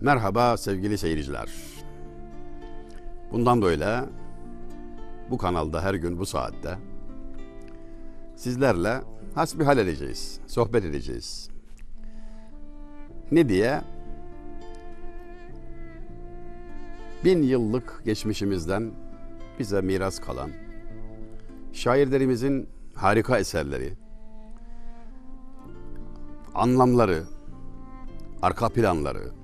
Merhaba sevgili seyirciler. Bundan böyle bu kanalda her gün bu saatte sizlerle hasbihal edeceğiz, sohbet edeceğiz. Ne diye? Bin yıllık geçmişimizden bize miras kalan şairlerimizin harika eserleri, anlamları, arka planları,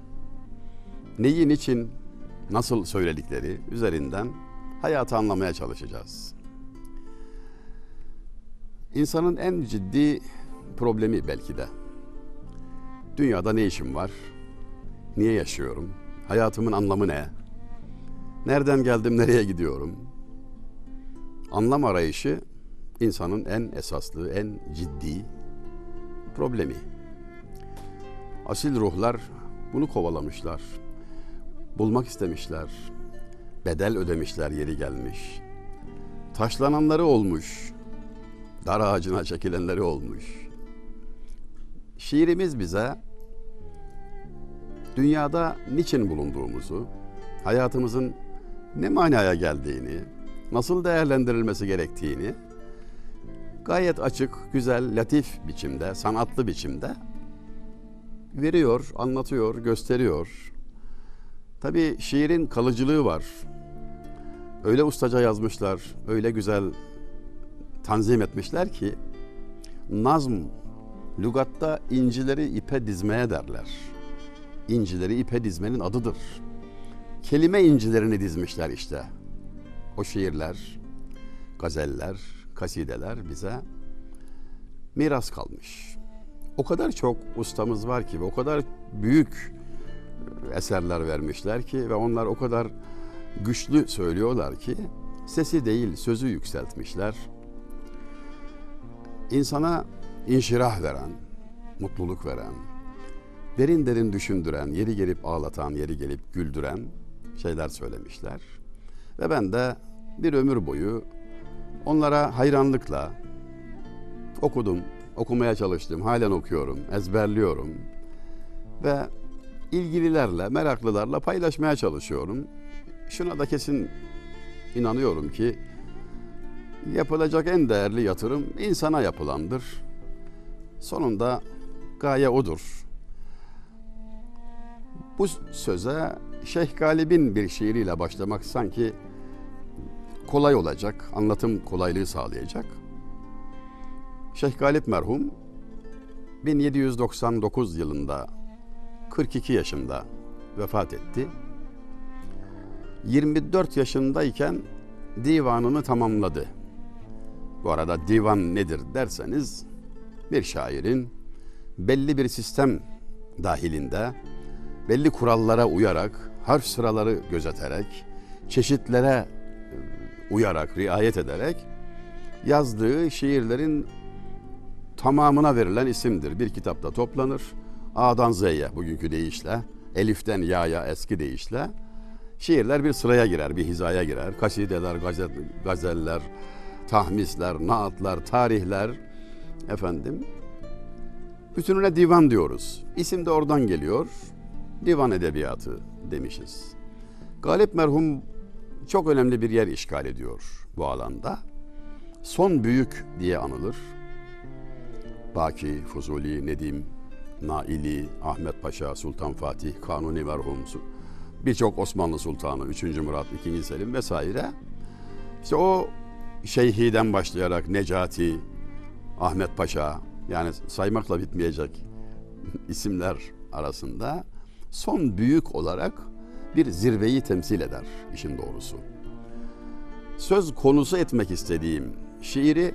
neyin için nasıl söyledikleri üzerinden hayatı anlamaya çalışacağız. İnsanın en ciddi problemi belki de. Dünyada ne işim var? Niye yaşıyorum? Hayatımın anlamı ne? Nereden geldim, nereye gidiyorum? Anlam arayışı insanın en esaslı, en ciddi problemi. Asil ruhlar bunu kovalamışlar. Bulmak istemişler. Bedel ödemişler yeri gelmiş. Taşlananları olmuş. Dar ağacına çekilenleri olmuş. Şiirimiz bize dünyada niçin bulunduğumuzu, hayatımızın ne manaya geldiğini, nasıl değerlendirilmesi gerektiğini gayet açık, güzel, latif biçimde, sanatlı biçimde veriyor, anlatıyor, gösteriyor. Tabii şiirin kalıcılığı var. Öyle ustaca yazmışlar, öyle güzel tanzim etmişler ki nazm lügatta incileri ipe dizmeye derler. İncileri ipe dizmenin adıdır. Kelime incilerini dizmişler işte. O şiirler, gazeller, kasideler bize miras kalmış. O kadar çok ustamız var ki ve o kadar büyük eserler vermişler ki ve onlar o kadar güçlü söylüyorlar ki sesi değil sözü yükseltmişler. İnsana inşirah veren, mutluluk veren, derin derin düşündüren, yeri gelip ağlatan, yeri gelip güldüren şeyler söylemişler. Ve ben de bir ömür boyu onlara hayranlıkla okudum, okumaya çalıştım, halen okuyorum, ezberliyorum ve ilgililerle, meraklılarla paylaşmaya çalışıyorum. Şuna da kesin inanıyorum ki yapılacak en değerli yatırım insana yapılandır. Sonunda gaye odur. Bu söze Şeyh Galip'in bir şiiriyle başlamak sanki kolay olacak, anlatım kolaylığı sağlayacak. Şeyh Galip merhum 1799 yılında 42 yaşında vefat etti. 24 yaşındayken divanını tamamladı. Bu arada divan nedir derseniz bir şairin belli bir sistem dahilinde belli kurallara uyarak, harf sıraları gözeterek, çeşitlere uyarak, riayet ederek yazdığı şiirlerin tamamına verilen isimdir. Bir kitapta toplanır. A'dan Z'ye bugünkü deyişle, Elif'ten Ya'ya eski deyişle şiirler bir sıraya girer, bir hizaya girer. Kasideler, gazel, gazeller, tahmisler, naatlar, tarihler efendim bütününe divan diyoruz. İsim de oradan geliyor. Divan edebiyatı demişiz. Galip merhum çok önemli bir yer işgal ediyor bu alanda. Son büyük diye anılır. Baki, Fuzuli, Nedim, Naili, Ahmet Paşa, Sultan Fatih, Kanuni merhum, birçok Osmanlı Sultanı, 3. Murat, 2. Selim vesaire. İşte o Şeyhi'den başlayarak Necati, Ahmet Paşa yani saymakla bitmeyecek isimler arasında son büyük olarak bir zirveyi temsil eder işin doğrusu. Söz konusu etmek istediğim şiiri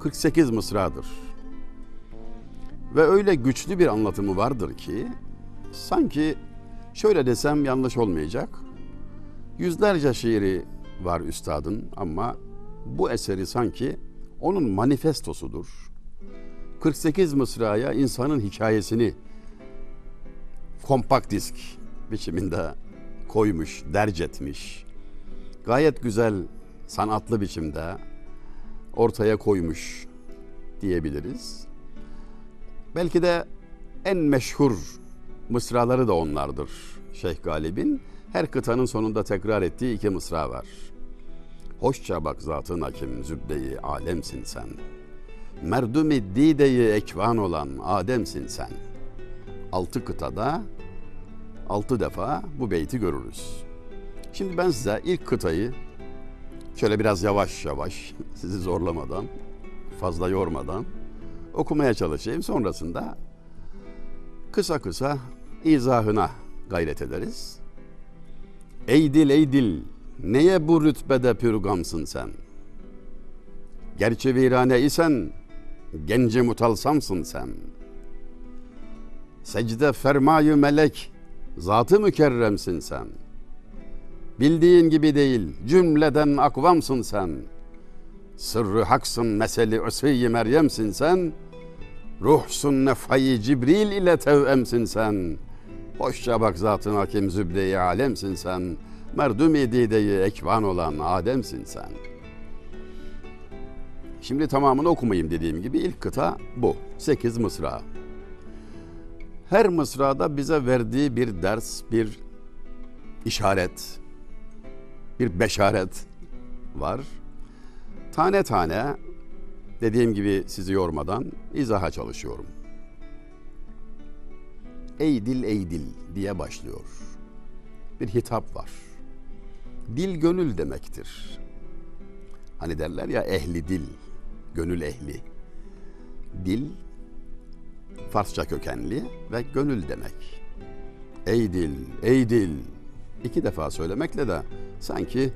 48 mısradır. Ve öyle güçlü bir anlatımı vardır ki sanki şöyle desem yanlış olmayacak. Yüzlerce şiiri var üstadın ama bu eseri sanki onun manifestosudur. 48 mısraya insanın hikayesini kompakt disk biçiminde koymuş, derc etmiş. Gayet güzel, sanatlı biçimde ortaya koymuş diyebiliriz. Belki de en meşhur mısraları da onlardır Şeyh Galib'in. Her kıtanın sonunda tekrar ettiği iki mısra var. Hoşça bak zatın hakim zübdeyi alemsin sen. Merdumi dideyi ekvan olan Ademsin sen. Altı kıtada altı defa bu beyti görürüz. Şimdi ben size ilk kıtayı şöyle biraz yavaş yavaş sizi zorlamadan, fazla yormadan okumaya çalışayım. Sonrasında kısa kısa izahına gayret ederiz. Ey dil ey dil neye bu rütbede pürgamsın sen? Gerçi virane isen genci mutalsamsın sen. Secde fermayı melek zatı mükerremsin sen. Bildiğin gibi değil cümleden akvamsın sen. Sırrı haksın meseli üsvi Meryem'sin sen. Ruhsun nefayı Cibril ile tevemsin sen. Hoşça bak zatın hakim zübde-i alemsin sen. Merdum-i dideyi ekvan olan Adem'sin sen. Şimdi tamamını okumayayım dediğim gibi ilk kıta bu. Sekiz mısra. Her mısrada bize verdiği bir ders, bir işaret, bir beşaret var. Tane tane dediğim gibi sizi yormadan izaha çalışıyorum. Ey dil ey dil diye başlıyor. Bir hitap var. Dil gönül demektir. Hani derler ya ehli dil, gönül ehli. Dil Farsça kökenli ve gönül demek. Ey dil, ey dil. İki defa söylemekle de sanki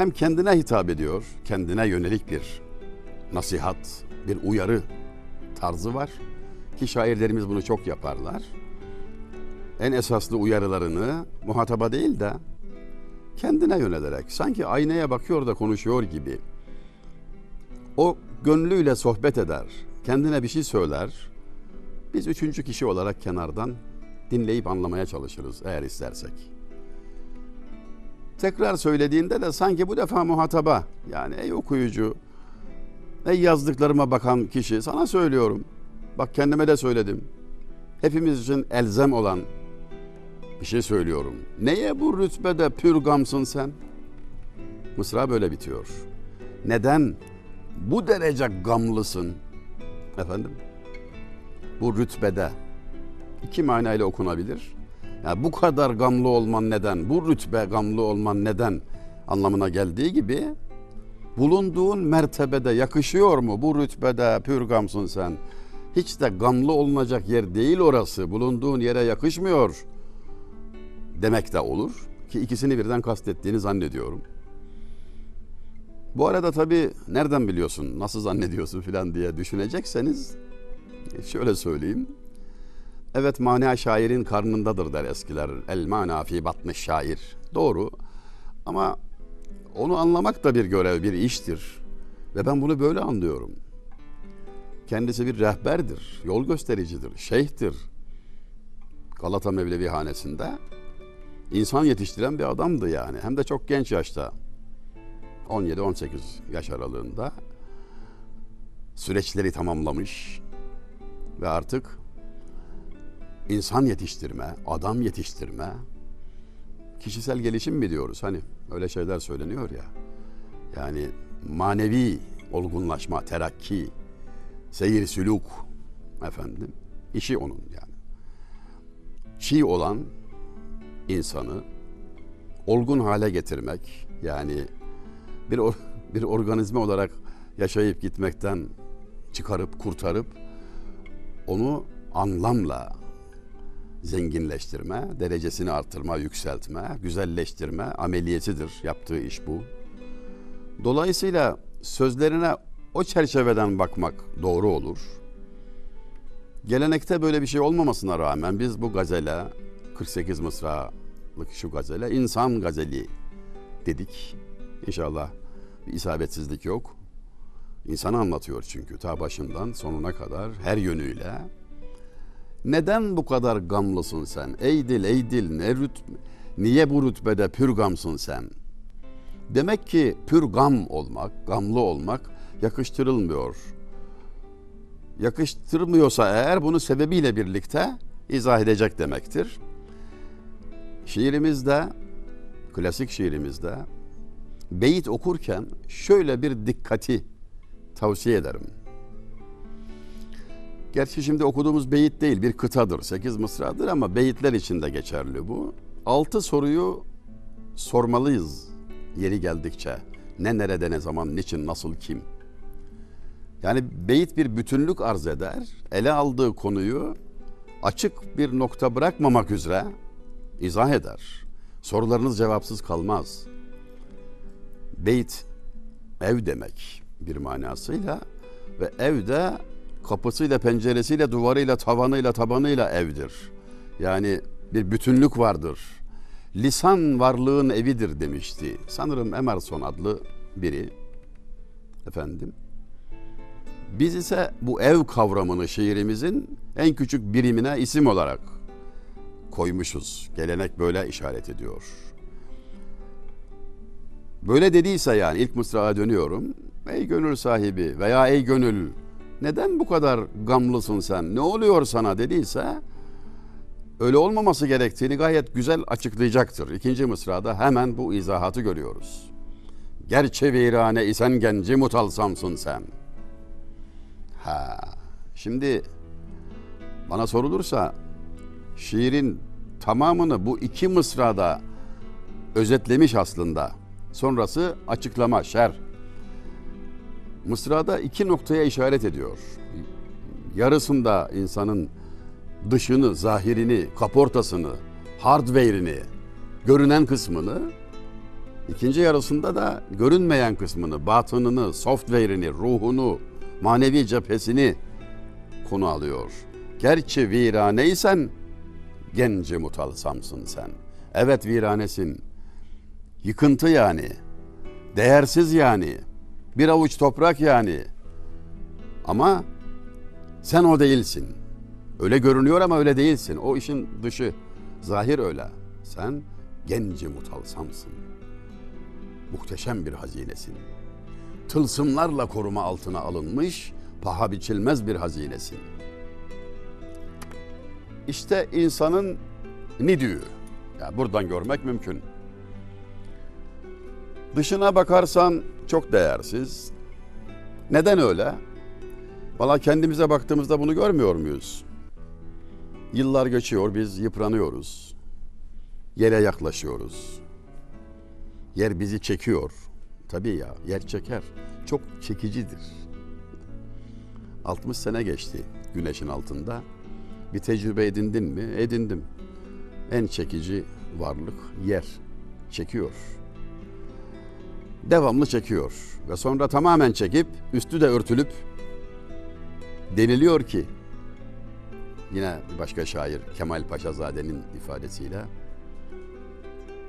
hem kendine hitap ediyor, kendine yönelik bir nasihat, bir uyarı tarzı var ki şairlerimiz bunu çok yaparlar. En esaslı uyarılarını muhataba değil de kendine yönelerek sanki aynaya bakıyor da konuşuyor gibi o gönlüyle sohbet eder, kendine bir şey söyler. Biz üçüncü kişi olarak kenardan dinleyip anlamaya çalışırız eğer istersek. Tekrar söylediğinde de sanki bu defa muhataba yani ey okuyucu, ey yazdıklarıma bakan kişi sana söylüyorum. Bak kendime de söyledim. Hepimiz için elzem olan bir şey söylüyorum. Neye bu rütbede pürgamsın sen? Mısra böyle bitiyor. Neden bu derece gamlısın? Efendim? Bu rütbede iki manayla okunabilir. Yani bu kadar gamlı olman neden? Bu rütbe gamlı olman neden? Anlamına geldiği gibi bulunduğun mertebede yakışıyor mu? Bu rütbede pürgamsın sen. Hiç de gamlı olunacak yer değil orası. Bulunduğun yere yakışmıyor demek de olur ki ikisini birden kastettiğini zannediyorum. Bu arada tabii nereden biliyorsun, nasıl zannediyorsun filan diye düşünecekseniz şöyle söyleyeyim. Evet mana şairin karnındadır der eskiler. El mana fi batmış şair. Doğru. Ama onu anlamak da bir görev, bir iştir. Ve ben bunu böyle anlıyorum. Kendisi bir rehberdir, yol göstericidir, şeyhtir. Galata Mevlevi Hanesi'nde insan yetiştiren bir adamdı yani. Hem de çok genç yaşta. 17-18 yaş aralığında süreçleri tamamlamış ve artık insan yetiştirme, adam yetiştirme, kişisel gelişim mi diyoruz? Hani öyle şeyler söyleniyor ya. Yani manevi olgunlaşma, terakki, seyir süluk efendim. işi onun yani. Çiğ olan insanı olgun hale getirmek yani bir bir organizma olarak yaşayıp gitmekten çıkarıp kurtarıp onu anlamla zenginleştirme, derecesini artırma, yükseltme, güzelleştirme ameliyetidir yaptığı iş bu. Dolayısıyla sözlerine o çerçeveden bakmak doğru olur. Gelenekte böyle bir şey olmamasına rağmen biz bu gazele 48 mısralık şu gazele insan gazeli dedik. İnşallah bir isabetsizlik yok. İnsanı anlatıyor çünkü ta başından sonuna kadar her yönüyle. Neden bu kadar gamlısın sen? Ey dil ey dil ne rüt niye bu rütbede pürgamsın sen? Demek ki pürgam olmak, gamlı olmak yakıştırılmıyor. Yakıştırmıyorsa eğer bunu sebebiyle birlikte izah edecek demektir. Şiirimizde, klasik şiirimizde beyit okurken şöyle bir dikkati tavsiye ederim. Gerçi şimdi okuduğumuz beyit değil bir kıtadır, sekiz mısradır ama beyitler için de geçerli bu. Altı soruyu sormalıyız yeri geldikçe. Ne nerede ne zaman niçin nasıl kim. Yani beyit bir bütünlük arz eder. Ele aldığı konuyu açık bir nokta bırakmamak üzere izah eder. Sorularınız cevapsız kalmaz. Beyt ev demek bir manasıyla ve evde kapısıyla, penceresiyle, duvarıyla, tavanıyla, tabanıyla evdir. Yani bir bütünlük vardır. Lisan varlığın evidir demişti. Sanırım Emerson adlı biri. Efendim. Biz ise bu ev kavramını şiirimizin en küçük birimine isim olarak koymuşuz. Gelenek böyle işaret ediyor. Böyle dediyse yani ilk mısrağa dönüyorum. Ey gönül sahibi veya ey gönül neden bu kadar gamlısın sen? Ne oluyor sana dediyse öyle olmaması gerektiğini gayet güzel açıklayacaktır. İkinci mısrada hemen bu izahatı görüyoruz. Gerçi virane isen genci mutalsamsın sen. Ha, şimdi bana sorulursa şiirin tamamını bu iki mısrada özetlemiş aslında. Sonrası açıklama, şer. Mısrada iki noktaya işaret ediyor. Yarısında insanın dışını, zahirini, kaportasını, hardware'ini, görünen kısmını, ikinci yarısında da görünmeyen kısmını, batınını, software'ini, ruhunu, manevi cephesini konu alıyor. Gerçi viraneysen gence mutalsamsın sen. Evet viranesin. Yıkıntı yani. Değersiz yani. Bir avuç toprak yani. Ama sen o değilsin. Öyle görünüyor ama öyle değilsin. O işin dışı. Zahir öyle. Sen genci mutalsamsın. Muhteşem bir hazinesin. Tılsımlarla koruma altına alınmış, paha biçilmez bir hazinesin. İşte insanın nidüğü. Ya buradan görmek mümkün. Dışına bakarsan çok değersiz. Neden öyle? Valla kendimize baktığımızda bunu görmüyor muyuz? Yıllar geçiyor, biz yıpranıyoruz. Yere yaklaşıyoruz. Yer bizi çekiyor. Tabii ya, yer çeker. Çok çekicidir. 60 sene geçti güneşin altında. Bir tecrübe edindin mi? Edindim. En çekici varlık yer. Çekiyor. Devamlı çekiyor. Ve sonra tamamen çekip üstü de örtülüp deniliyor ki yine başka şair Kemal Paşazade'nin ifadesiyle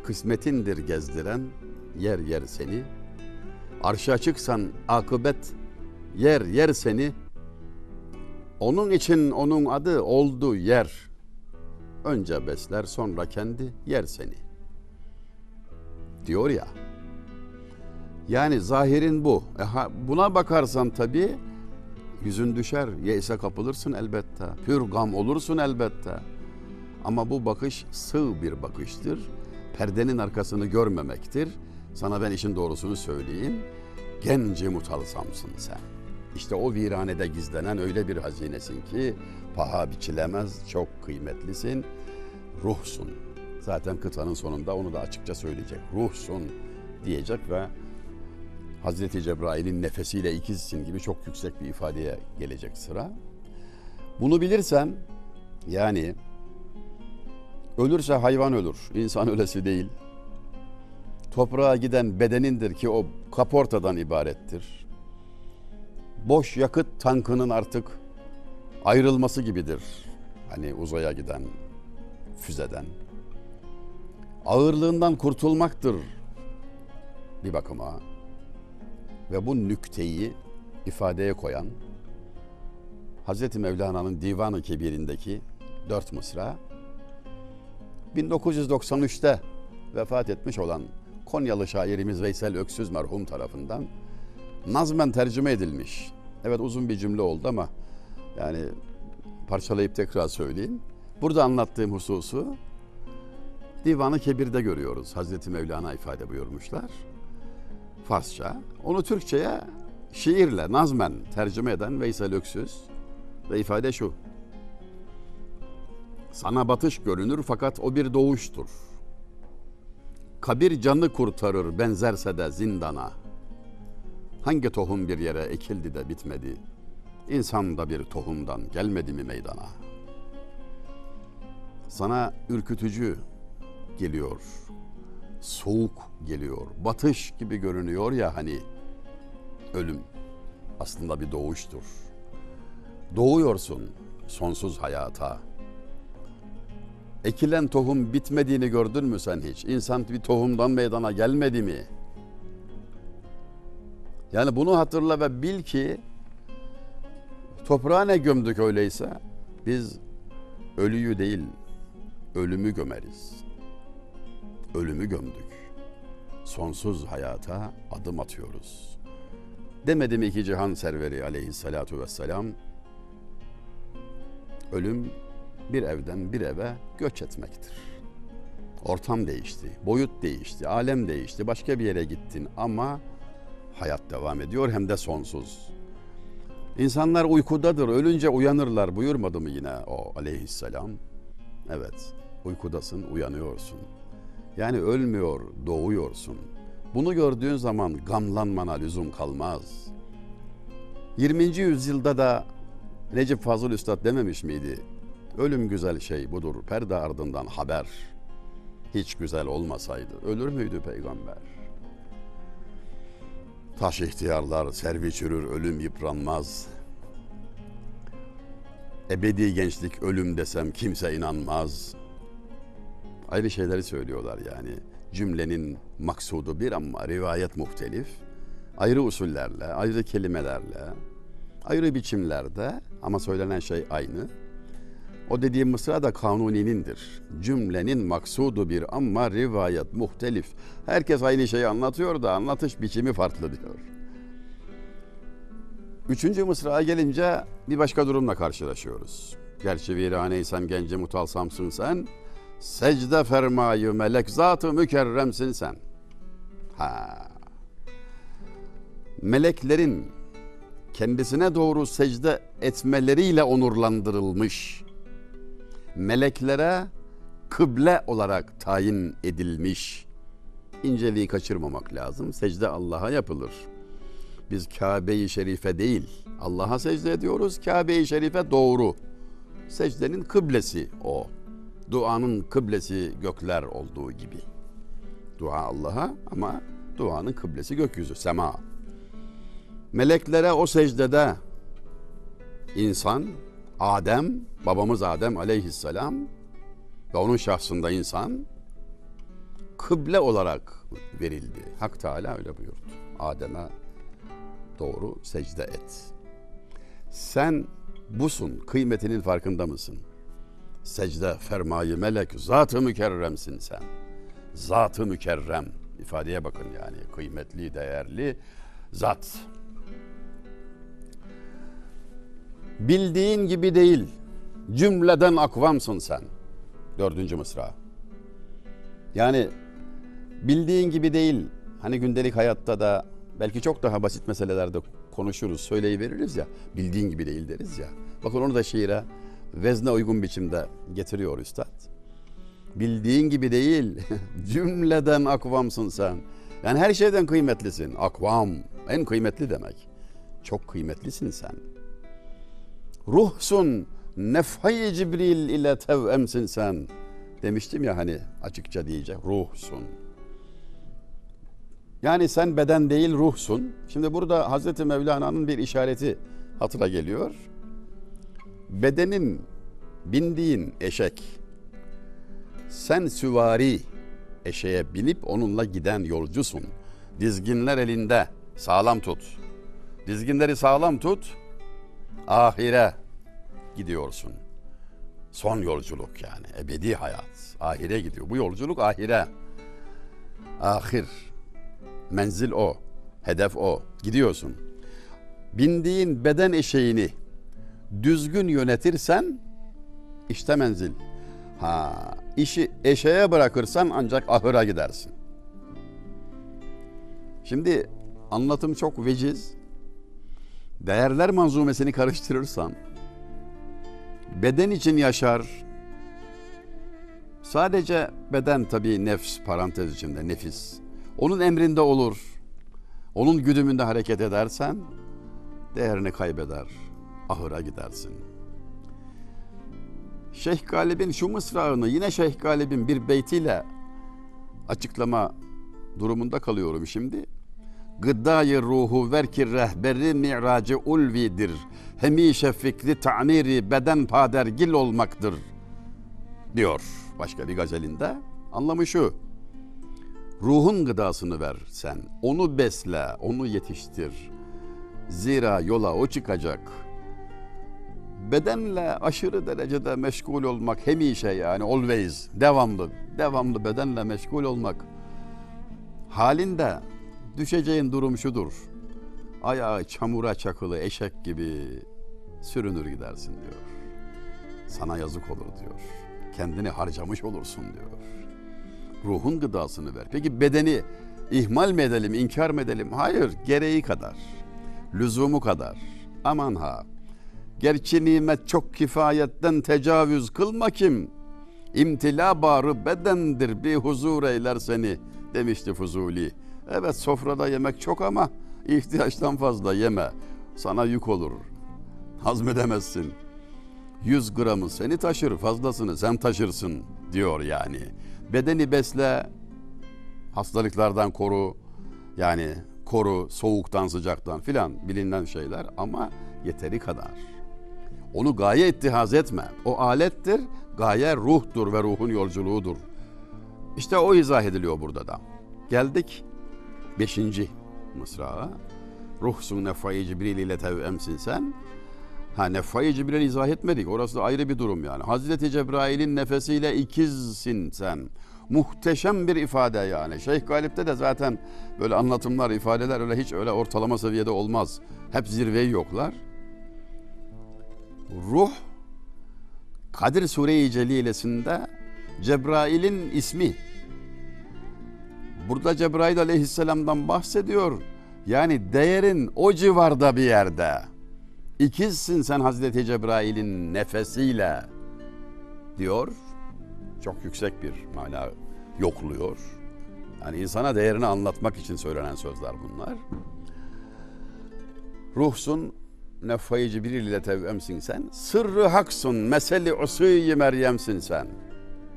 kısmetindir gezdiren yer yer seni arşa çıksan akıbet yer yer seni onun için onun adı oldu yer. Önce besler sonra kendi yer seni. Diyor ya. Yani zahirin bu. E ha, buna bakarsan tabii yüzün düşer. Yeyse kapılırsın elbette. Pür gam olursun elbette. Ama bu bakış sığ bir bakıştır. Perdenin arkasını görmemektir. Sana ben işin doğrusunu söyleyeyim. Genci mutalsamsın sen. İşte o viranede gizlenen öyle bir hazinesin ki paha biçilemez, çok kıymetlisin, ruhsun. Zaten kıtanın sonunda onu da açıkça söyleyecek. Ruhsun diyecek ve Hazreti Cebrail'in nefesiyle ikizsin gibi çok yüksek bir ifadeye gelecek sıra. Bunu bilirsen yani ölürse hayvan ölür, insan ölesi değil. Toprağa giden bedenindir ki o kaportadan ibarettir boş yakıt tankının artık ayrılması gibidir. Hani uzaya giden füzeden. Ağırlığından kurtulmaktır bir bakıma. Ve bu nükteyi ifadeye koyan Hazreti Mevlana'nın Divan-ı Kebir'indeki dört mısra 1993'te vefat etmiş olan Konyalı şairimiz Veysel Öksüz merhum tarafından nazmen tercüme edilmiş. Evet uzun bir cümle oldu ama yani parçalayıp tekrar söyleyeyim. Burada anlattığım hususu Divanı Kebir'de görüyoruz. Hazreti Mevlana ifade buyurmuşlar. Farsça. Onu Türkçe'ye şiirle, nazmen tercüme eden Veysel Öksüz. Ve ifade şu. Sana batış görünür fakat o bir doğuştur. Kabir canı kurtarır benzerse de zindana. Hangi tohum bir yere ekildi de bitmedi? İnsan da bir tohumdan gelmedi mi meydana? Sana ürkütücü geliyor. Soğuk geliyor. Batış gibi görünüyor ya hani ölüm aslında bir doğuştur. Doğuyorsun sonsuz hayata. Ekilen tohum bitmediğini gördün mü sen hiç? İnsan bir tohumdan meydana gelmedi mi? Yani bunu hatırla ve bil ki toprağa ne gömdük öyleyse biz ölüyü değil ölümü gömeriz. Ölümü gömdük. Sonsuz hayata adım atıyoruz. Demedi mi iki cihan serveri aleyhissalatu vesselam? Ölüm bir evden bir eve göç etmektir. Ortam değişti, boyut değişti, alem değişti, başka bir yere gittin ama hayat devam ediyor hem de sonsuz. İnsanlar uykudadır, ölünce uyanırlar buyurmadı mı yine o aleyhisselam? Evet, uykudasın, uyanıyorsun. Yani ölmüyor, doğuyorsun. Bunu gördüğün zaman gamlanmana lüzum kalmaz. 20. yüzyılda da Necip Fazıl Üstad dememiş miydi? Ölüm güzel şey budur, perde ardından haber. Hiç güzel olmasaydı ölür müydü peygamber? Taş ihtiyarlar, servi çürür, ölüm yıpranmaz. Ebedi gençlik ölüm desem kimse inanmaz. Ayrı şeyleri söylüyorlar yani. Cümlenin maksudu bir ama rivayet muhtelif. Ayrı usullerle, ayrı kelimelerle, ayrı biçimlerde ama söylenen şey aynı. O dediğim mısra da kanuninindir. Cümlenin maksudu bir ama rivayet muhtelif. Herkes aynı şeyi anlatıyor da anlatış biçimi farklı diyor. Üçüncü mısrağa gelince bir başka durumla karşılaşıyoruz. Gerçi viraneysem genci mutalsamsın sen, secde fermayı melek zatı mükerremsin sen. Ha. Meleklerin kendisine doğru secde etmeleriyle onurlandırılmış meleklere kıble olarak tayin edilmiş. İnceliği kaçırmamak lazım. Secde Allah'a yapılır. Biz Kabe-i Şerife değil, Allah'a secde ediyoruz. Kabe-i Şerife doğru. Secdenin kıblesi o. Duanın kıblesi gökler olduğu gibi. Dua Allah'a ama duanın kıblesi gökyüzü, sema. Meleklere o secdede insan, Adem, babamız Adem aleyhisselam ve onun şahsında insan kıble olarak verildi. Hak Teala öyle buyurdu. Adem'e doğru secde et. Sen busun, kıymetinin farkında mısın? Secde fermayı melek, zat-ı mükerremsin sen. Zat-ı mükerrem, ifadeye bakın yani kıymetli, değerli zat. Bildiğin gibi değil, cümleden akvamsın sen. Dördüncü mısra. Yani bildiğin gibi değil, hani gündelik hayatta da belki çok daha basit meselelerde konuşuruz, söyleyiveririz ya, bildiğin gibi değil deriz ya. Bakın onu da şiire vezne uygun biçimde getiriyor üstad. Bildiğin gibi değil, cümleden akvamsın sen. Yani her şeyden kıymetlisin. Akvam, en kıymetli demek. Çok kıymetlisin sen. Ruhsun, nefhay Cibril ile tevemsin sen. Demiştim ya hani açıkça diyecek, ruhsun. Yani sen beden değil ruhsun. Şimdi burada Hazreti Mevlana'nın bir işareti hatıra geliyor. Bedenin bindiğin eşek, sen süvari eşeğe binip onunla giden yolcusun. Dizginler elinde sağlam tut. Dizginleri sağlam tut. Ahire gidiyorsun. Son yolculuk yani ebedi hayat. Ahire gidiyor. Bu yolculuk ahire. Ahir. Menzil o. Hedef o. Gidiyorsun. Bindiğin beden eşeğini düzgün yönetirsen işte menzil. Ha, işi eşeğe bırakırsan ancak ahıra gidersin. Şimdi anlatım çok veciz. Değerler manzumesini karıştırırsan beden için yaşar. Sadece beden tabii nefs parantez içinde nefis. Onun emrinde olur. Onun güdümünde hareket edersen değerini kaybeder. Ahıra gidersin. Şeyh Galip'in şu mısrağını yine Şeyh Galip'in bir beytiyle açıklama durumunda kalıyorum şimdi. Gıddayı ruhu verki rehberi mi'racı ulvidir. Hemişe fikri ta'miri beden padergil olmaktır. Diyor başka bir gazelinde. Anlamı şu. Ruhun gıdasını ver sen. Onu besle, onu yetiştir. Zira yola o çıkacak. Bedenle aşırı derecede meşgul olmak hemişe yani always, devamlı, devamlı bedenle meşgul olmak halinde düşeceğin durum şudur. Ayağı çamura çakılı eşek gibi sürünür gidersin diyor. Sana yazık olur diyor. Kendini harcamış olursun diyor. Ruhun gıdasını ver. Peki bedeni ihmal mi edelim, inkar mı edelim? Hayır, gereği kadar. Lüzumu kadar. Aman ha. Gerçi nimet çok kifayetten tecavüz kılma kim? İmtila barı bedendir bir huzur eyler seni demişti Fuzuli. Evet sofrada yemek çok ama ihtiyaçtan fazla yeme. Sana yük olur. Hazmedemezsin. 100 gramı seni taşır fazlasını sen taşırsın diyor yani. Bedeni besle, hastalıklardan koru, yani koru soğuktan sıcaktan filan bilinen şeyler ama yeteri kadar. Onu gaye ittihaz etme. O alettir, gaye ruhtur ve ruhun yolculuğudur. İşte o izah ediliyor burada da. Geldik beşinci mısrağa. Ruhsun nefai Cibril ile tevemsin sen. Ha nefai Cibril izah etmedik. Orası da ayrı bir durum yani. Hazreti Cebrail'in nefesiyle ikizsin sen. Muhteşem bir ifade yani. Şeyh Galip'te de zaten böyle anlatımlar, ifadeler öyle hiç öyle ortalama seviyede olmaz. Hep zirveyi yoklar. Ruh Kadir Sure-i Celilesinde Cebrail'in ismi. Burada Cebrail aleyhisselamdan bahsediyor. Yani değerin o civarda bir yerde. İkizsin sen Hazreti Cebrail'in nefesiyle diyor. Çok yüksek bir mana yokluyor. Yani insana değerini anlatmak için söylenen sözler bunlar. Ruhsun nefayı Cibril tevemsin sen. Sırrı haksun meseli usuyi Meryem'sin sen.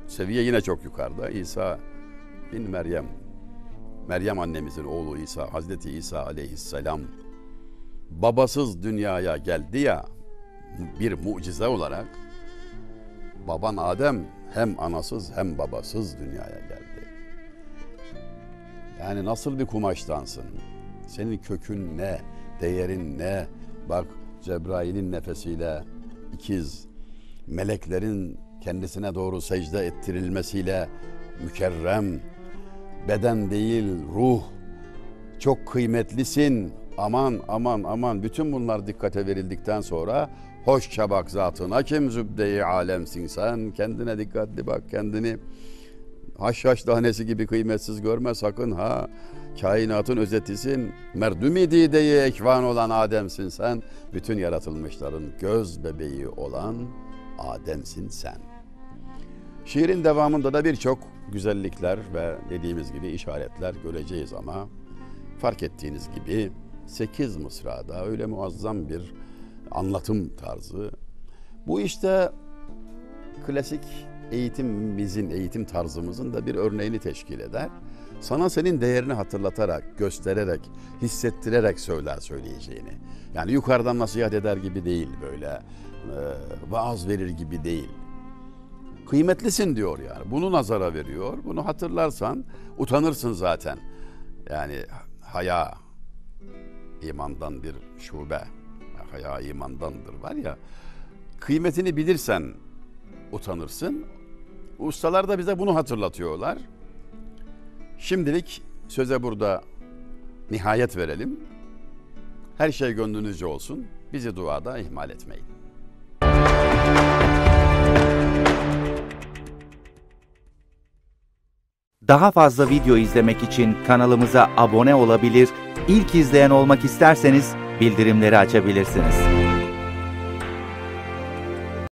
Seviye yine çok yukarıda. İsa bin Meryem. Meryem annemizin oğlu İsa, Hazreti İsa aleyhisselam babasız dünyaya geldi ya bir mucize olarak baban Adem hem anasız hem babasız dünyaya geldi. Yani nasıl bir kumaştansın? Senin kökün ne? Değerin ne? Bak Cebrail'in nefesiyle ikiz, meleklerin kendisine doğru secde ettirilmesiyle mükerrem, beden değil ruh, çok kıymetlisin, aman aman aman. Bütün bunlar dikkate verildikten sonra hoş çabak zatına. Kim zübde-i alemsin sen? Kendine dikkatli bak kendini haşhaş tanesi gibi kıymetsiz görme sakın ha. Kainatın özetisin merdumi dideyi ekvan olan Adem'sin sen. Bütün yaratılmışların göz bebeği olan Adem'sin sen. Şiirin devamında da birçok güzellikler ve dediğimiz gibi işaretler göreceğiz ama fark ettiğiniz gibi 8 mısrada öyle muazzam bir anlatım tarzı. Bu işte klasik eğitimimizin, eğitim tarzımızın da bir örneğini teşkil eder. Sana senin değerini hatırlatarak, göstererek, hissettirerek söyler söyleyeceğini. Yani yukarıdan nasihat eder gibi değil böyle, e, vaaz verir gibi değil. Kıymetlisin diyor yani. Bunu nazara veriyor. Bunu hatırlarsan utanırsın zaten. Yani haya imandan bir şube. Haya imandandır var ya. Kıymetini bilirsen utanırsın. Ustalar da bize bunu hatırlatıyorlar. Şimdilik söze burada nihayet verelim. Her şey gönlünüzce olsun. Bizi duada ihmal etmeyin. Daha fazla video izlemek için kanalımıza abone olabilir, ilk izleyen olmak isterseniz bildirimleri açabilirsiniz.